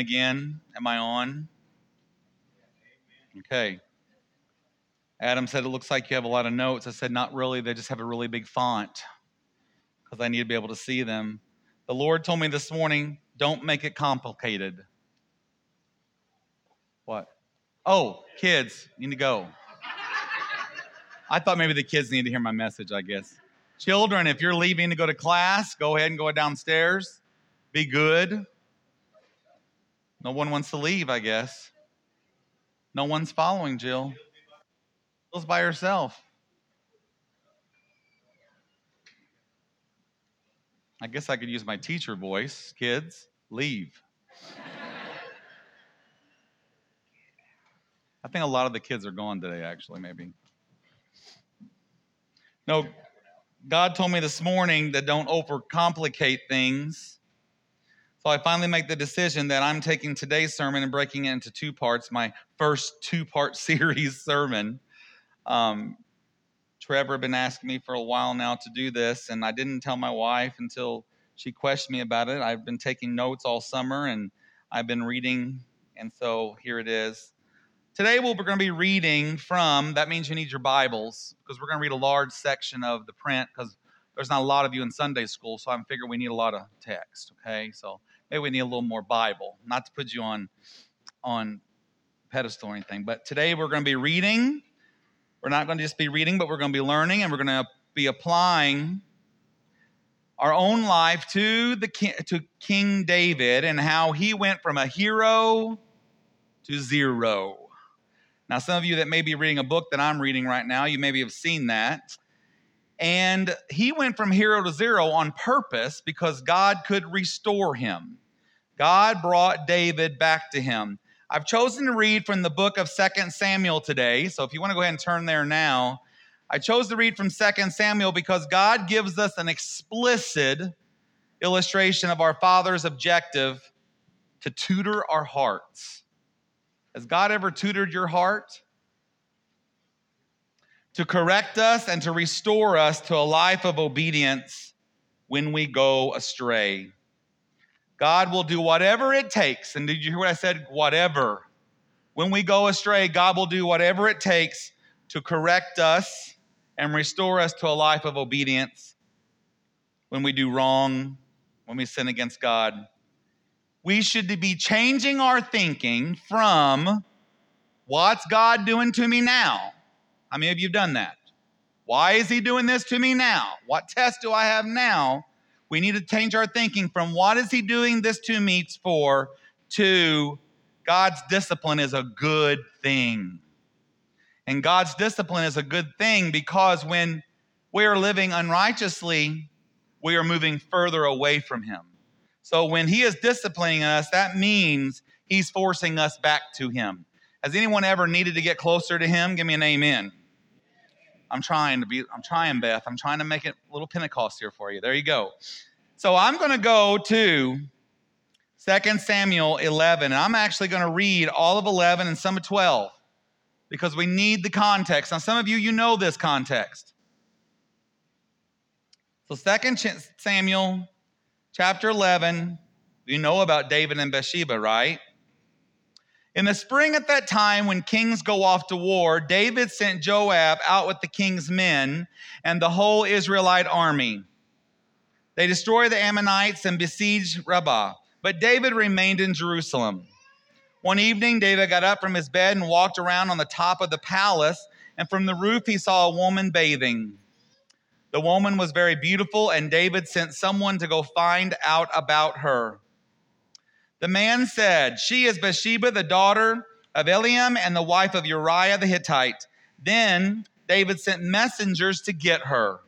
Again. Am I on? Okay. Adam said, It looks like you have a lot of notes. I said, Not really. They just have a really big font because I need to be able to see them. The Lord told me this morning, Don't make it complicated. What? Oh, kids, you need to go. I thought maybe the kids need to hear my message, I guess. Children, if you're leaving to go to class, go ahead and go downstairs. Be good. No one wants to leave, I guess. No one's following Jill. Jill's by herself. I guess I could use my teacher voice. Kids, leave. I think a lot of the kids are gone today, actually, maybe. No, God told me this morning that don't overcomplicate things. So I finally make the decision that I'm taking today's sermon and breaking it into two parts, my first two part series sermon. Um, Trevor had been asking me for a while now to do this, and I didn't tell my wife until she questioned me about it. I've been taking notes all summer and I've been reading, and so here it is. Today we're going to be reading from, that means you need your Bibles, because we're going to read a large section of the print, because there's not a lot of you in Sunday school, so I'm figuring we need a lot of text, okay? So maybe we need a little more Bible. Not to put you on on pedestal or anything, but today we're going to be reading. We're not going to just be reading, but we're going to be learning, and we're going to be applying our own life to the to King David and how he went from a hero to zero. Now, some of you that may be reading a book that I'm reading right now, you maybe have seen that. And he went from hero to zero on purpose because God could restore him. God brought David back to him. I've chosen to read from the book of Second Samuel today. So if you want to go ahead and turn there now, I chose to read from Second Samuel because God gives us an explicit illustration of our Father's objective to tutor our hearts. Has God ever tutored your heart? To correct us and to restore us to a life of obedience when we go astray. God will do whatever it takes. And did you hear what I said? Whatever. When we go astray, God will do whatever it takes to correct us and restore us to a life of obedience when we do wrong, when we sin against God. We should be changing our thinking from what's God doing to me now? How many of you have done that? Why is He doing this to me now? What test do I have now? We need to change our thinking from what is he doing this to me for to God's discipline is a good thing. And God's discipline is a good thing because when we are living unrighteously, we are moving further away from him. So when he is disciplining us, that means he's forcing us back to him. Has anyone ever needed to get closer to him? Give me an amen. I'm trying to be, I'm trying, Beth. I'm trying to make it a little Pentecost here for you. There you go. So I'm going to go to 2 Samuel 11, and I'm actually going to read all of 11 and some of 12 because we need the context. Now, some of you, you know this context. So 2 Samuel chapter 11, you know about David and Bathsheba, right? In the spring at that time, when kings go off to war, David sent Joab out with the king's men and the whole Israelite army. They destroyed the Ammonites and besieged Rabbah, but David remained in Jerusalem. One evening, David got up from his bed and walked around on the top of the palace, and from the roof, he saw a woman bathing. The woman was very beautiful, and David sent someone to go find out about her. The man said, She is Bathsheba, the daughter of Eliam and the wife of Uriah the Hittite. Then David sent messengers to get her.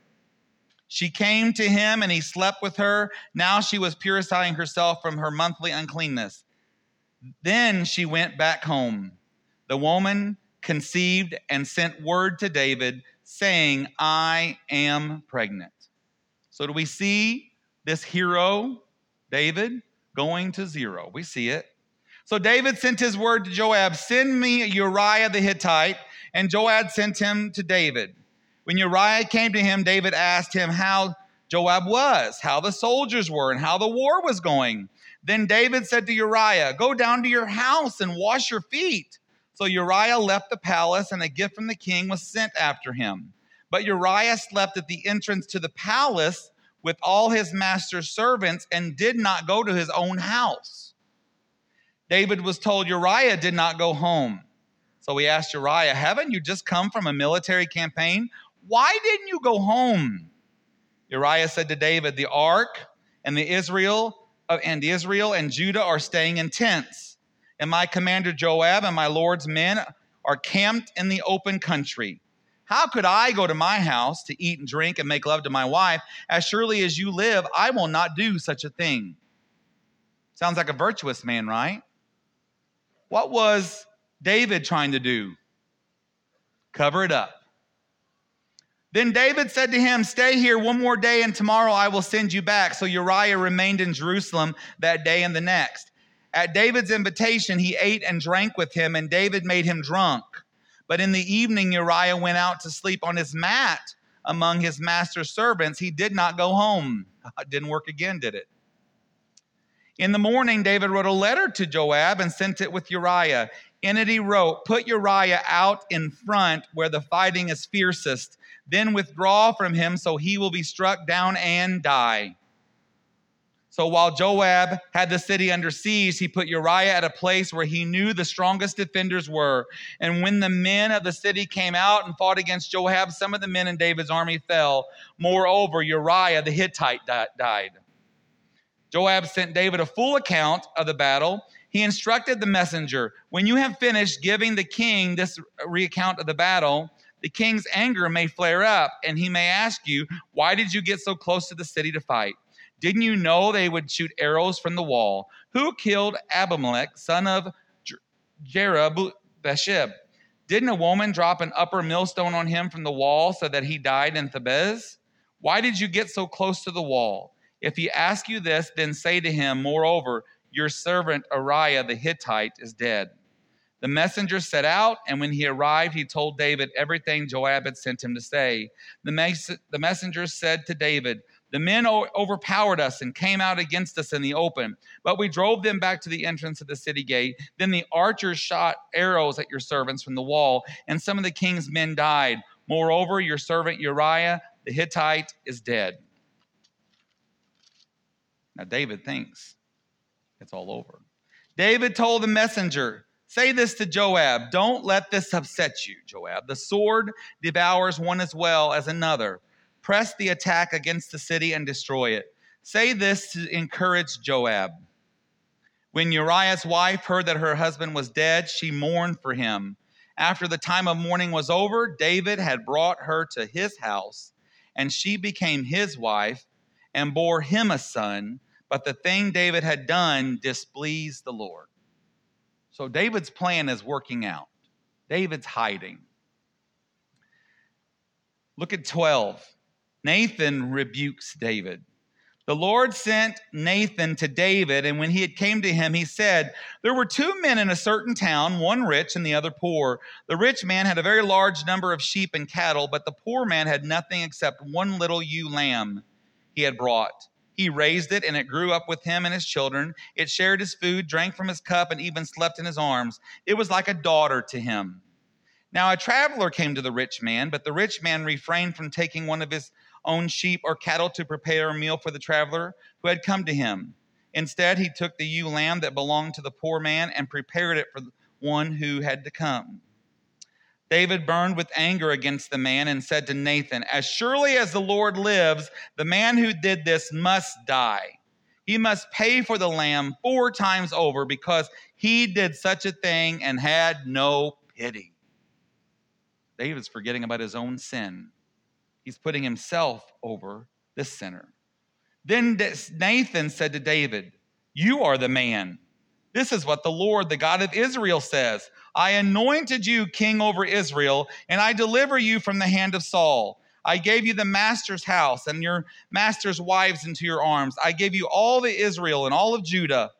She came to him and he slept with her. Now she was purifying herself from her monthly uncleanness. Then she went back home. The woman conceived and sent word to David saying, I am pregnant. So, do we see this hero, David? Going to zero. We see it. So David sent his word to Joab Send me Uriah the Hittite. And Joab sent him to David. When Uriah came to him, David asked him how Joab was, how the soldiers were, and how the war was going. Then David said to Uriah, Go down to your house and wash your feet. So Uriah left the palace, and a gift from the king was sent after him. But Uriah slept at the entrance to the palace with all his master's servants and did not go to his own house. David was told Uriah did not go home. So he asked Uriah, Haven't you just come from a military campaign? Why didn't you go home? Uriah said to David, The ark and the Israel uh, and Israel and Judah are staying in tents, and my commander Joab and my Lord's men are camped in the open country. How could I go to my house to eat and drink and make love to my wife? As surely as you live, I will not do such a thing. Sounds like a virtuous man, right? What was David trying to do? Cover it up. Then David said to him, Stay here one more day, and tomorrow I will send you back. So Uriah remained in Jerusalem that day and the next. At David's invitation, he ate and drank with him, and David made him drunk. But in the evening, Uriah went out to sleep on his mat among his master's servants. He did not go home. It didn't work again, did it? In the morning, David wrote a letter to Joab and sent it with Uriah. In it, he wrote, Put Uriah out in front where the fighting is fiercest then withdraw from him so he will be struck down and die. So while Joab had the city under siege, he put Uriah at a place where he knew the strongest defenders were. And when the men of the city came out and fought against Joab, some of the men in David's army fell. Moreover, Uriah the Hittite died. Joab sent David a full account of the battle. He instructed the messenger, When you have finished giving the king this recount of the battle, the king's anger may flare up and he may ask you, Why did you get so close to the city to fight? Didn't you know they would shoot arrows from the wall? Who killed Abimelech, son of Jerub? Didn't a woman drop an upper millstone on him from the wall so that he died in Thebez? Why did you get so close to the wall? If he asks you this, then say to him, Moreover, your servant Uriah the Hittite is dead. The messenger set out, and when he arrived, he told David everything Joab had sent him to say. The, mes- the messenger said to David, The men o- overpowered us and came out against us in the open, but we drove them back to the entrance of the city gate. Then the archers shot arrows at your servants from the wall, and some of the king's men died. Moreover, your servant Uriah the Hittite is dead. Now, David thinks it's all over. David told the messenger, Say this to Joab Don't let this upset you, Joab. The sword devours one as well as another. Press the attack against the city and destroy it. Say this to encourage Joab. When Uriah's wife heard that her husband was dead, she mourned for him. After the time of mourning was over, David had brought her to his house, and she became his wife and bore him a son. But the thing David had done displeased the Lord. So David's plan is working out. David's hiding. Look at 12. Nathan rebukes David. The Lord sent Nathan to David, and when he had came to him, he said, There were two men in a certain town, one rich and the other poor. The rich man had a very large number of sheep and cattle, but the poor man had nothing except one little ewe lamb he had brought. He raised it, and it grew up with him and his children. It shared his food, drank from his cup, and even slept in his arms. It was like a daughter to him. Now a traveler came to the rich man, but the rich man refrained from taking one of his own sheep or cattle to prepare a meal for the traveler who had come to him. Instead, he took the ewe lamb that belonged to the poor man and prepared it for one who had to come. David burned with anger against the man and said to Nathan, As surely as the Lord lives, the man who did this must die. He must pay for the lamb four times over because he did such a thing and had no pity. David's forgetting about his own sin. He's putting himself over the sinner. Then Nathan said to David, You are the man. This is what the Lord, the God of Israel, says I anointed you king over Israel, and I deliver you from the hand of Saul. I gave you the master's house and your master's wives into your arms. I gave you all the Israel and all of Judah.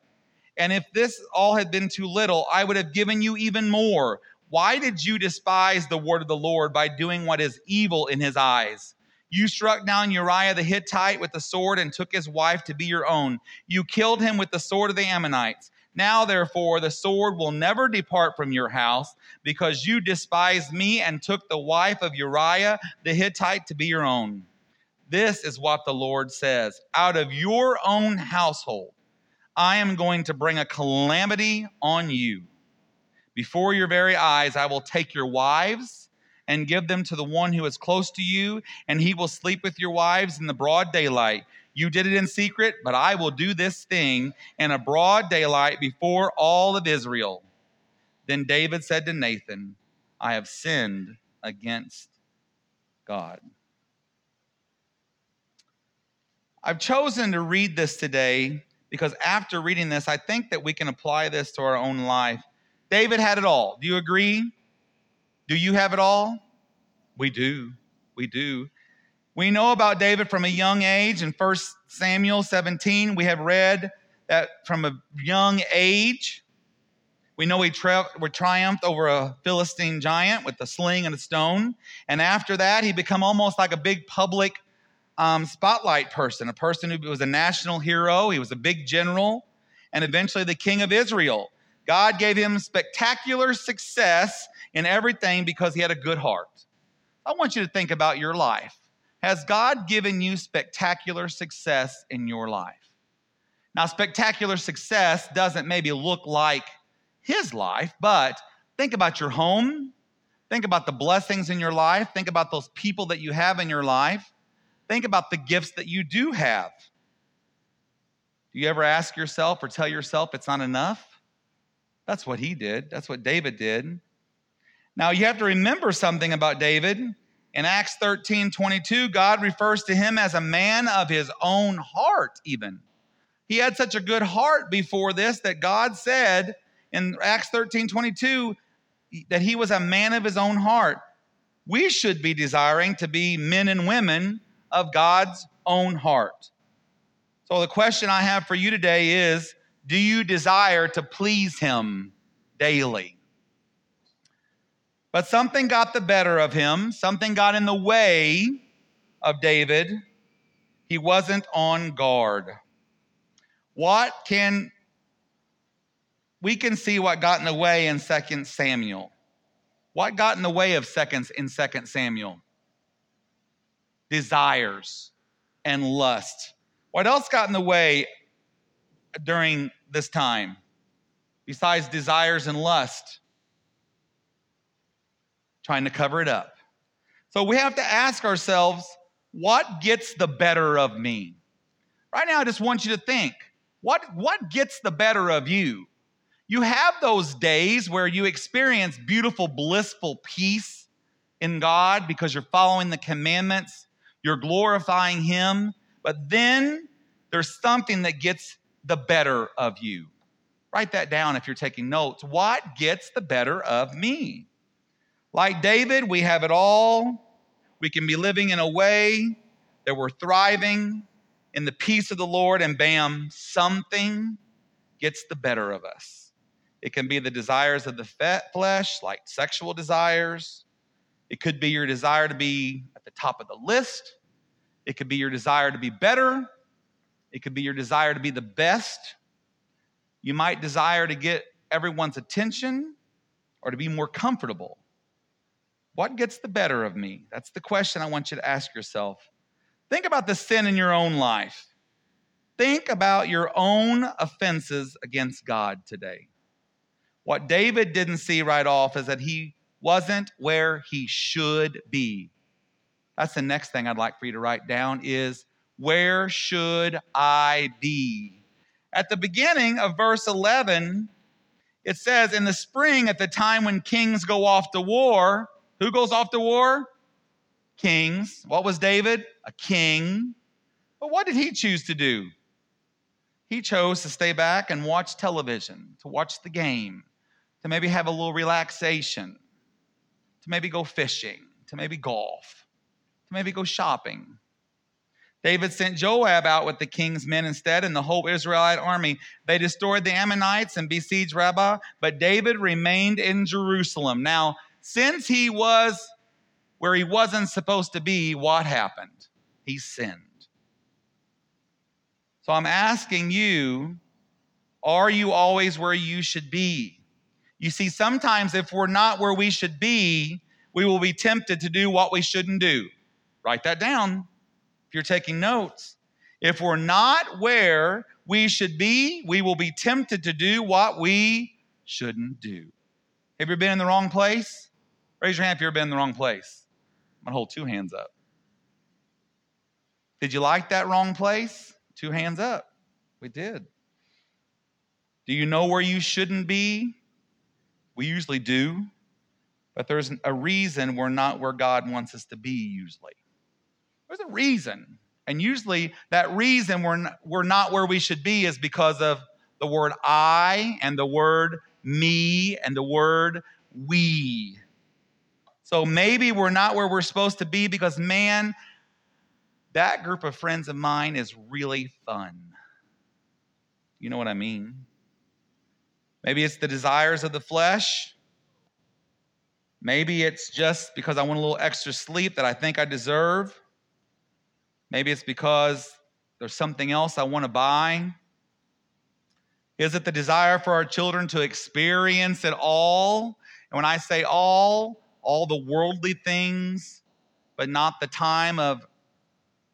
And if this all had been too little, I would have given you even more. Why did you despise the word of the Lord by doing what is evil in his eyes? You struck down Uriah the Hittite with the sword and took his wife to be your own. You killed him with the sword of the Ammonites. Now, therefore, the sword will never depart from your house because you despised me and took the wife of Uriah the Hittite to be your own. This is what the Lord says Out of your own household, I am going to bring a calamity on you. Before your very eyes, I will take your wives and give them to the one who is close to you, and he will sleep with your wives in the broad daylight. You did it in secret, but I will do this thing in a broad daylight before all of Israel. Then David said to Nathan, I have sinned against God. I've chosen to read this today because after reading this, I think that we can apply this to our own life. David had it all. Do you agree? Do you have it all? We do. We do. We know about David from a young age. In 1 Samuel 17, we have read that from a young age, we know he tri- triumphed over a Philistine giant with a sling and a stone. And after that, he became almost like a big public um, spotlight person, a person who was a national hero. He was a big general and eventually the king of Israel. God gave him spectacular success in everything because he had a good heart. I want you to think about your life. Has God given you spectacular success in your life? Now, spectacular success doesn't maybe look like his life, but think about your home. Think about the blessings in your life. Think about those people that you have in your life. Think about the gifts that you do have. Do you ever ask yourself or tell yourself it's not enough? That's what he did. That's what David did. Now, you have to remember something about David. In Acts 13 22, God refers to him as a man of his own heart, even. He had such a good heart before this that God said in Acts 13 22 that he was a man of his own heart. We should be desiring to be men and women of God's own heart. So, the question I have for you today is Do you desire to please Him daily? But something got the better of him, something got in the way of David. He wasn't on guard. What can we can see what got in the way in 2 Samuel? What got in the way of seconds in 2 Samuel? desires and lust. What else got in the way during this time besides desires and lust? Trying to cover it up. So we have to ask ourselves what gets the better of me? Right now, I just want you to think what, what gets the better of you? You have those days where you experience beautiful, blissful peace in God because you're following the commandments you're glorifying Him, but then there's something that gets the better of you. Write that down if you're taking notes. What gets the better of me? Like David, we have it all. We can be living in a way that we're thriving in the peace of the Lord, and bam, something gets the better of us. It can be the desires of the flesh, like sexual desires. It could be your desire to be at the top of the list. It could be your desire to be better. It could be your desire to be the best. You might desire to get everyone's attention or to be more comfortable. What gets the better of me? That's the question I want you to ask yourself. Think about the sin in your own life. Think about your own offenses against God today. What David didn't see right off is that he wasn't where he should be. That's the next thing I'd like for you to write down is where should I be? At the beginning of verse 11, it says, In the spring, at the time when kings go off to war, who goes off to war? Kings. What was David? A king. But what did he choose to do? He chose to stay back and watch television, to watch the game, to maybe have a little relaxation, to maybe go fishing, to maybe golf to maybe go shopping. David sent Joab out with the king's men instead and the whole Israelite army. They destroyed the Ammonites and besieged Rabbah, but David remained in Jerusalem. Now, since he was where he wasn't supposed to be, what happened? He sinned. So I'm asking you, are you always where you should be? You see, sometimes if we're not where we should be, we will be tempted to do what we shouldn't do. Write that down if you're taking notes. If we're not where we should be, we will be tempted to do what we shouldn't do. Have you ever been in the wrong place? Raise your hand if you've ever been in the wrong place. I'm gonna hold two hands up. Did you like that wrong place? Two hands up. We did. Do you know where you shouldn't be? We usually do, but there's a reason we're not where God wants us to be, usually. There's a reason. And usually that reason we're we're not where we should be is because of the word I and the word me and the word we. So maybe we're not where we're supposed to be because, man, that group of friends of mine is really fun. You know what I mean? Maybe it's the desires of the flesh. Maybe it's just because I want a little extra sleep that I think I deserve. Maybe it's because there's something else I want to buy. Is it the desire for our children to experience it all? And when I say all, all the worldly things, but not the time of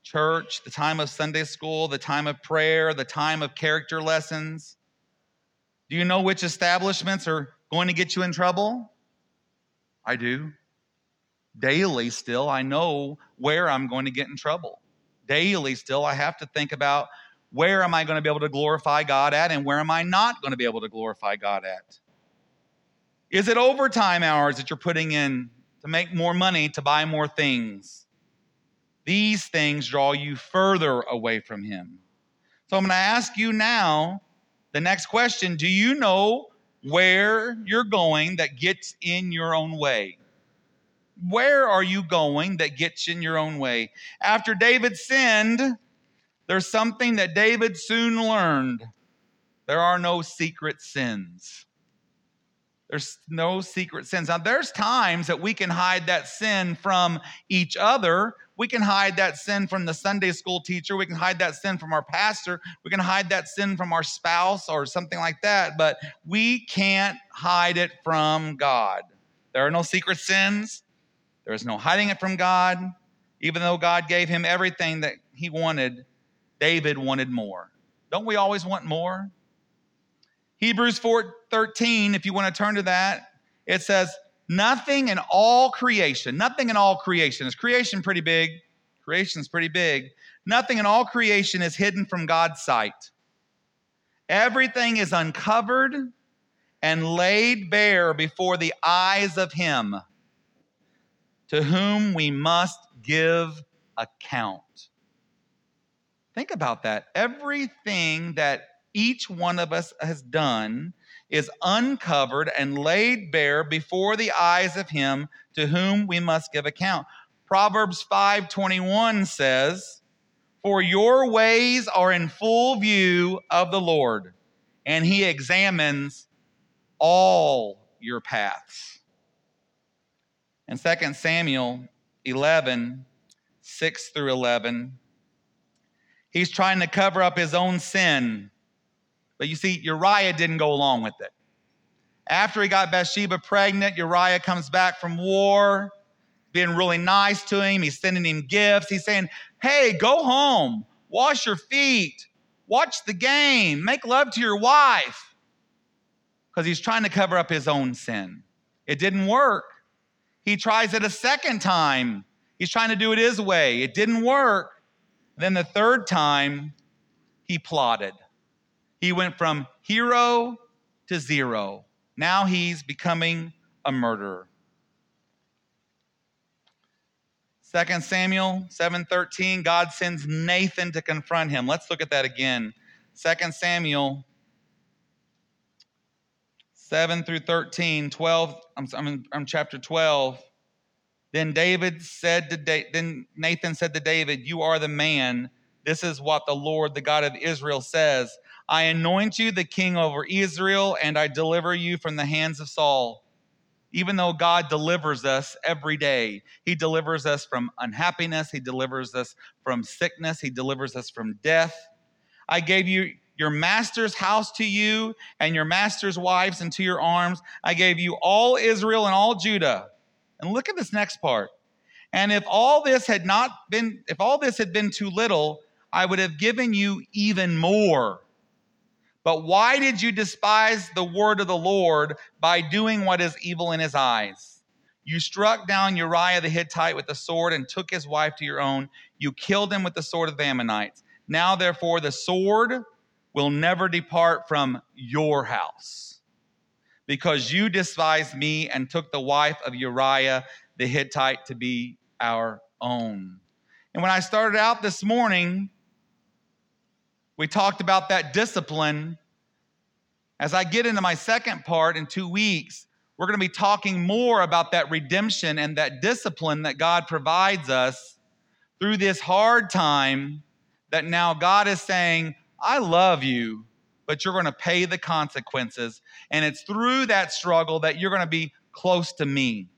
church, the time of Sunday school, the time of prayer, the time of character lessons? Do you know which establishments are going to get you in trouble? I do. Daily, still, I know where I'm going to get in trouble. Daily, still, I have to think about where am I going to be able to glorify God at and where am I not going to be able to glorify God at? Is it overtime hours that you're putting in to make more money, to buy more things? These things draw you further away from Him. So I'm going to ask you now the next question Do you know where you're going that gets in your own way? Where are you going that gets in your own way? After David sinned, there's something that David soon learned there are no secret sins. There's no secret sins. Now, there's times that we can hide that sin from each other. We can hide that sin from the Sunday school teacher. We can hide that sin from our pastor. We can hide that sin from our spouse or something like that. But we can't hide it from God. There are no secret sins. There is no hiding it from God. Even though God gave him everything that he wanted, David wanted more. Don't we always want more? Hebrews 4 13, if you want to turn to that, it says, Nothing in all creation, nothing in all creation. Is creation pretty big? Creation's pretty big. Nothing in all creation is hidden from God's sight. Everything is uncovered and laid bare before the eyes of Him to whom we must give account. Think about that. Everything that each one of us has done is uncovered and laid bare before the eyes of him to whom we must give account. Proverbs 5:21 says, "For your ways are in full view of the Lord, and he examines all your paths." In 2 Samuel 11, 6 through 11, He's trying to cover up his own sin. But you see, Uriah didn't go along with it. After he got Bathsheba pregnant, Uriah comes back from war, being really nice to him. He's sending him gifts. He's saying, Hey, go home, wash your feet, watch the game, make love to your wife. Because he's trying to cover up his own sin. It didn't work. He tries it a second time. He's trying to do it his way. It didn't work. Then the third time, he plotted. He went from hero to zero. Now he's becoming a murderer. 2 Samuel 7:13 God sends Nathan to confront him. Let's look at that again. 2 Samuel 7 through 13, 12, I'm, I'm, I'm chapter 12. Then David said to da- then Nathan said to David, "You are the man. This is what the Lord, the God of Israel says. I anoint you the king over Israel and I deliver you from the hands of Saul. even though God delivers us every day. He delivers us from unhappiness, He delivers us from sickness, He delivers us from death. I gave you your master's house to you and your master's wives into your arms. I gave you all Israel and all Judah. And look at this next part. And if all this had not been, if all this had been too little, I would have given you even more. But why did you despise the word of the Lord by doing what is evil in his eyes? You struck down Uriah the Hittite with the sword and took his wife to your own. You killed him with the sword of the Ammonites. Now, therefore, the sword will never depart from your house because you despised me and took the wife of Uriah the Hittite to be our own. And when I started out this morning, we talked about that discipline. As I get into my second part in two weeks, we're going to be talking more about that redemption and that discipline that God provides us through this hard time that now God is saying, I love you, but you're going to pay the consequences. And it's through that struggle that you're going to be close to me.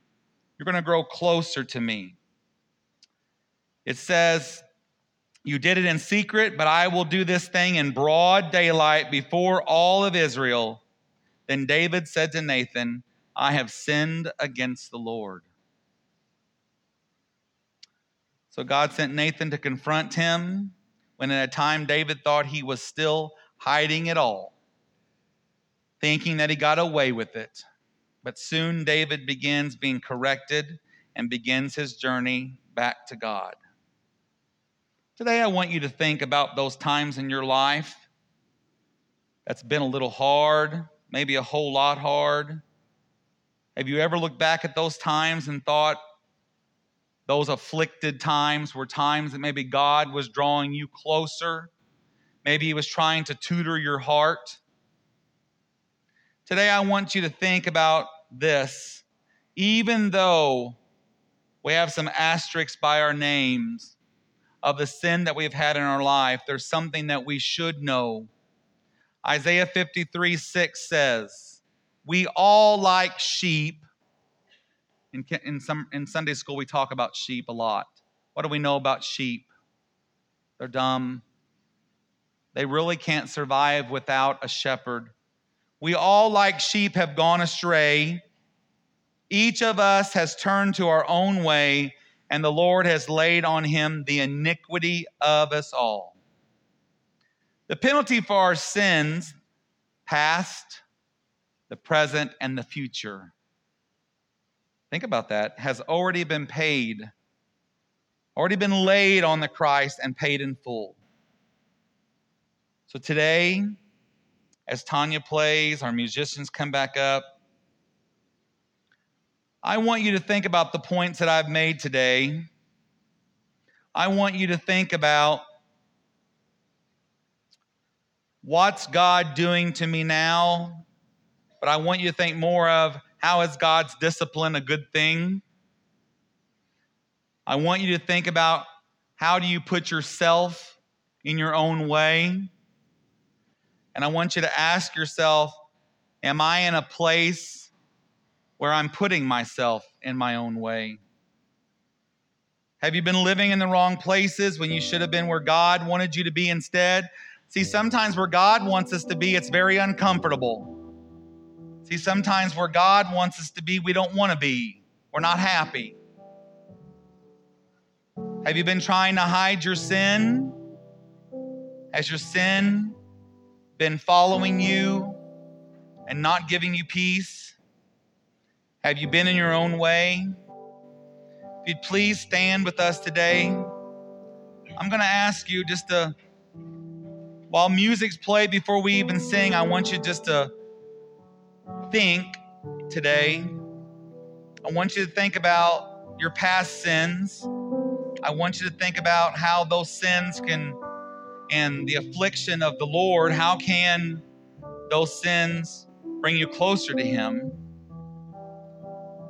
You're going to grow closer to me. It says, You did it in secret, but I will do this thing in broad daylight before all of Israel. Then David said to Nathan, I have sinned against the Lord. So God sent Nathan to confront him when at a time David thought he was still hiding it all, thinking that he got away with it. But soon David begins being corrected and begins his journey back to God. Today, I want you to think about those times in your life that's been a little hard, maybe a whole lot hard. Have you ever looked back at those times and thought, those afflicted times were times that maybe God was drawing you closer. Maybe He was trying to tutor your heart. Today, I want you to think about this. Even though we have some asterisks by our names of the sin that we've had in our life, there's something that we should know. Isaiah 53 6 says, We all like sheep in, in, some, in Sunday school, we talk about sheep a lot. What do we know about sheep? They're dumb. They really can't survive without a shepherd. We all, like sheep, have gone astray. Each of us has turned to our own way, and the Lord has laid on him the iniquity of us all. The penalty for our sins, past, the present, and the future, think about that, has already been paid, already been laid on the Christ and paid in full. So today, as Tanya plays, our musicians come back up. I want you to think about the points that I've made today. I want you to think about what's God doing to me now, but I want you to think more of how is God's discipline a good thing? I want you to think about how do you put yourself in your own way? And I want you to ask yourself, am I in a place where I'm putting myself in my own way? Have you been living in the wrong places when you should have been where God wanted you to be instead? See, sometimes where God wants us to be, it's very uncomfortable. See, sometimes where God wants us to be, we don't want to be. We're not happy. Have you been trying to hide your sin? Has your sin been following you and not giving you peace? Have you been in your own way? If you'd please stand with us today, I'm going to ask you just to, while music's played before we even sing, I want you just to think today, I want you to think about your past sins. I want you to think about how those sins can, and the affliction of the Lord, how can those sins bring you closer to Him?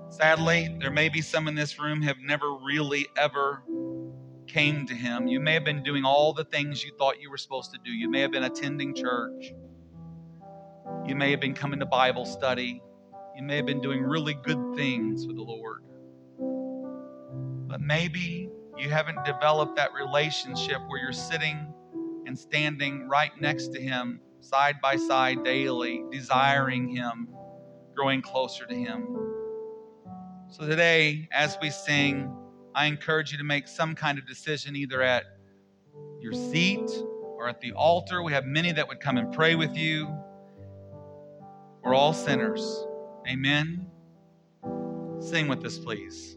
Sadly, there may be some in this room have never really ever came to Him. You may have been doing all the things you thought you were supposed to do. You may have been attending church. You may have been coming to Bible study. You may have been doing really good things for the Lord. But maybe you haven't developed that relationship where you're sitting and standing right next to Him, side by side daily, desiring Him, growing closer to Him. So today, as we sing, I encourage you to make some kind of decision either at your seat or at the altar. We have many that would come and pray with you. We're all sinners. Amen. Sing with us, please.